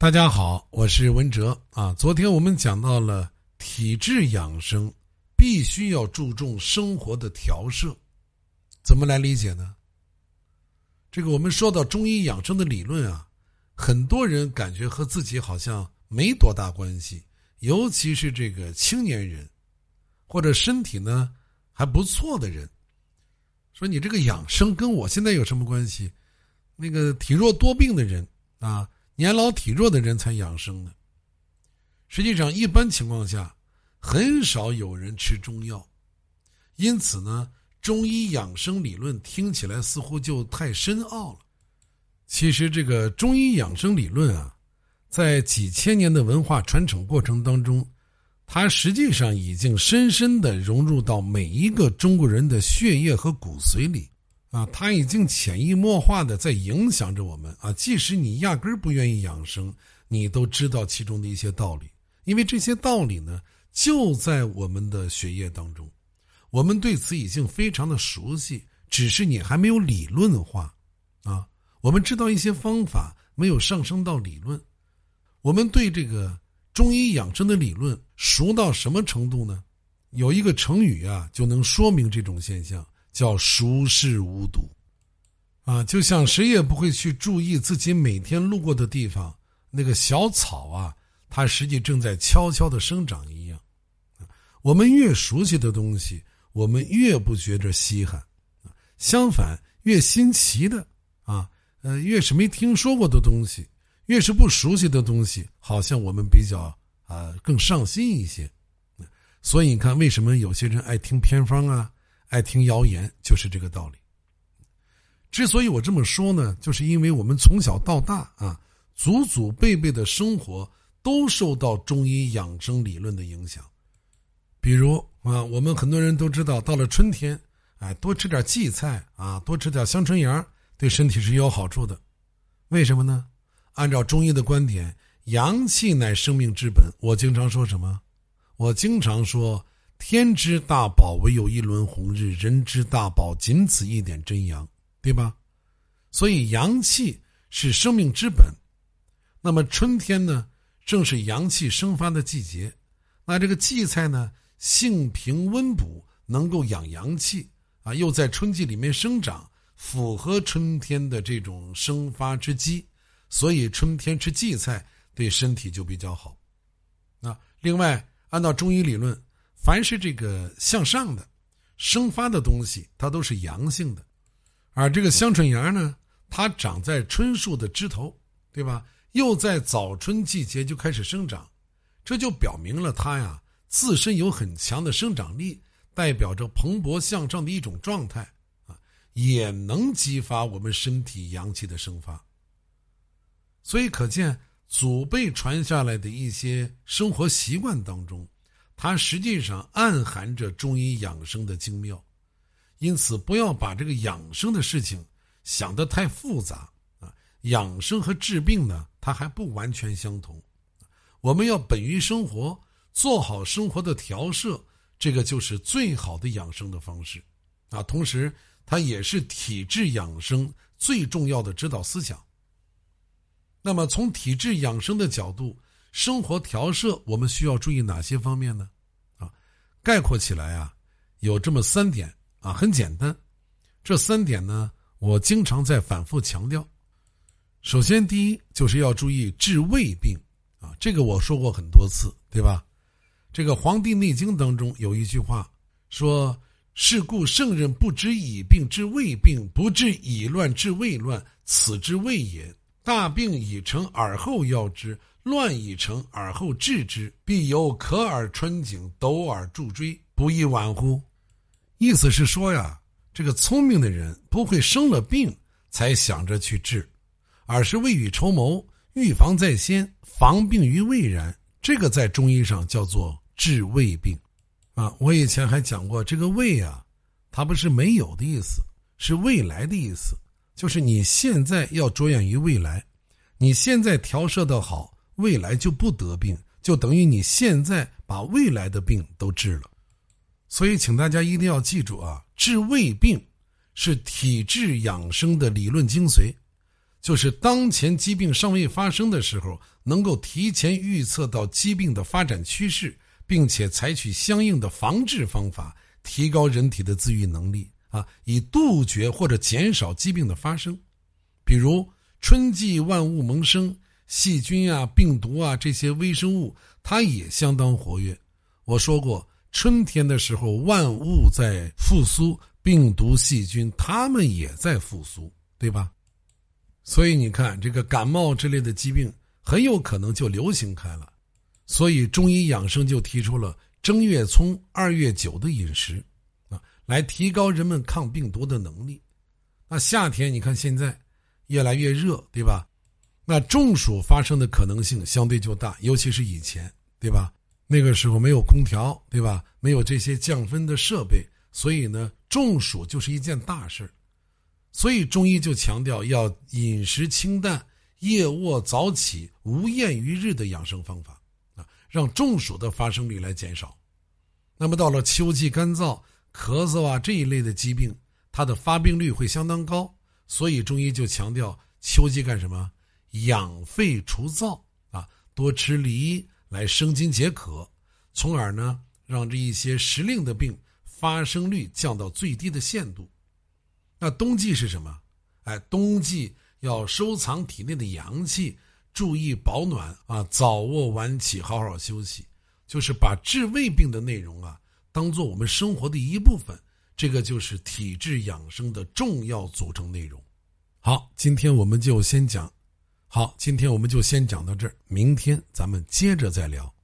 大家好，我是文哲啊。昨天我们讲到了体质养生，必须要注重生活的调摄，怎么来理解呢？这个我们说到中医养生的理论啊，很多人感觉和自己好像没多大关系，尤其是这个青年人，或者身体呢还不错的人，说你这个养生跟我现在有什么关系？那个体弱多病的人啊。年老体弱的人才养生呢。实际上，一般情况下，很少有人吃中药，因此呢，中医养生理论听起来似乎就太深奥了。其实，这个中医养生理论啊，在几千年的文化传承过程当中，它实际上已经深深的融入到每一个中国人的血液和骨髓里。啊，它已经潜移默化的在影响着我们啊！即使你压根儿不愿意养生，你都知道其中的一些道理，因为这些道理呢，就在我们的血液当中，我们对此已经非常的熟悉，只是你还没有理论化，啊，我们知道一些方法，没有上升到理论。我们对这个中医养生的理论熟到什么程度呢？有一个成语啊，就能说明这种现象。叫熟视无睹，啊，就像谁也不会去注意自己每天路过的地方那个小草啊，它实际正在悄悄的生长一样。我们越熟悉的东西，我们越不觉着稀罕；相反，越新奇的啊，呃，越是没听说过的东西，越是不熟悉的东西，好像我们比较啊更上心一些。所以你看，为什么有些人爱听偏方啊？爱听谣言就是这个道理。之所以我这么说呢，就是因为我们从小到大啊，祖祖辈辈的生活都受到中医养生理论的影响。比如啊，我们很多人都知道，到了春天，哎，多吃点荠菜啊，多吃点香椿芽，对身体是有好处的。为什么呢？按照中医的观点，阳气乃生命之本。我经常说什么？我经常说。天之大宝，唯有一轮红日；人之大宝，仅此一点真阳，对吧？所以阳气是生命之本。那么春天呢，正是阳气生发的季节。那这个荠菜呢，性平温补，能够养阳气啊，又在春季里面生长，符合春天的这种生发之机。所以春天吃荠菜对身体就比较好。啊，另外按照中医理论。凡是这个向上的、生发的东西，它都是阳性的，而这个香椿芽呢，它长在椿树的枝头，对吧？又在早春季节就开始生长，这就表明了它呀自身有很强的生长力，代表着蓬勃向上的一种状态啊，也能激发我们身体阳气的生发。所以可见，祖辈传下来的一些生活习惯当中。它实际上暗含着中医养生的精妙，因此不要把这个养生的事情想得太复杂啊！养生和治病呢，它还不完全相同。我们要本于生活，做好生活的调摄，这个就是最好的养生的方式啊！同时，它也是体质养生最重要的指导思想。那么，从体质养生的角度，生活调摄，我们需要注意哪些方面呢？啊，概括起来啊，有这么三点啊，很简单。这三点呢，我经常在反复强调。首先，第一就是要注意治胃病啊，这个我说过很多次，对吧？这个《黄帝内经》当中有一句话说：“是故圣人不知以病治胃病，不治以乱治胃乱，此之谓也。大病已成，而后药之。”乱已成，而后治之，必有咳而穿颈，抖而助椎，不亦晚乎？意思是说呀，这个聪明的人不会生了病才想着去治，而是未雨绸缪，预防在先，防病于未然。这个在中医上叫做治未病。啊，我以前还讲过，这个未啊，它不是没有的意思，是未来的意思，就是你现在要着眼于未来，你现在调摄的好。未来就不得病，就等于你现在把未来的病都治了。所以，请大家一定要记住啊，治胃病是体质养生的理论精髓。就是当前疾病尚未发生的时候，能够提前预测到疾病的发展趋势，并且采取相应的防治方法，提高人体的自愈能力啊，以杜绝或者减少疾病的发生。比如春季万物萌生，细菌啊、病毒啊这些微生物，它也相当活跃。我说过，春天的时候，万物在复苏，病毒、细菌它们也在复苏，对吧？所以你看，这个感冒之类的疾病很有可能就流行开了。所以中医养生就提出了正月葱、二月韭的饮食，啊，来提高人们抗病毒的能力。那夏天你看现在越来越热，对吧？那中暑发生的可能性相对就大，尤其是以前，对吧？那个时候没有空调，对吧？没有这些降温的设备，所以呢，中暑就是一件大事所以中医就强调要饮食清淡、夜卧早起、无厌于日的养生方法啊，让中暑的发生率来减少。那么到了秋季干燥、咳嗽啊这一类的疾病，它的发病率会相当高，所以中医就强调秋季干什么？养肺除燥啊，多吃梨来生津解渴，从而呢让这一些时令的病发生率降到最低的限度。那冬季是什么？哎，冬季要收藏体内的阳气，注意保暖啊，早卧晚起，好好休息，就是把治胃病的内容啊，当做我们生活的一部分。这个就是体质养生的重要组成内容。好，今天我们就先讲，好，今天我们就先讲到这儿，明天咱们接着再聊。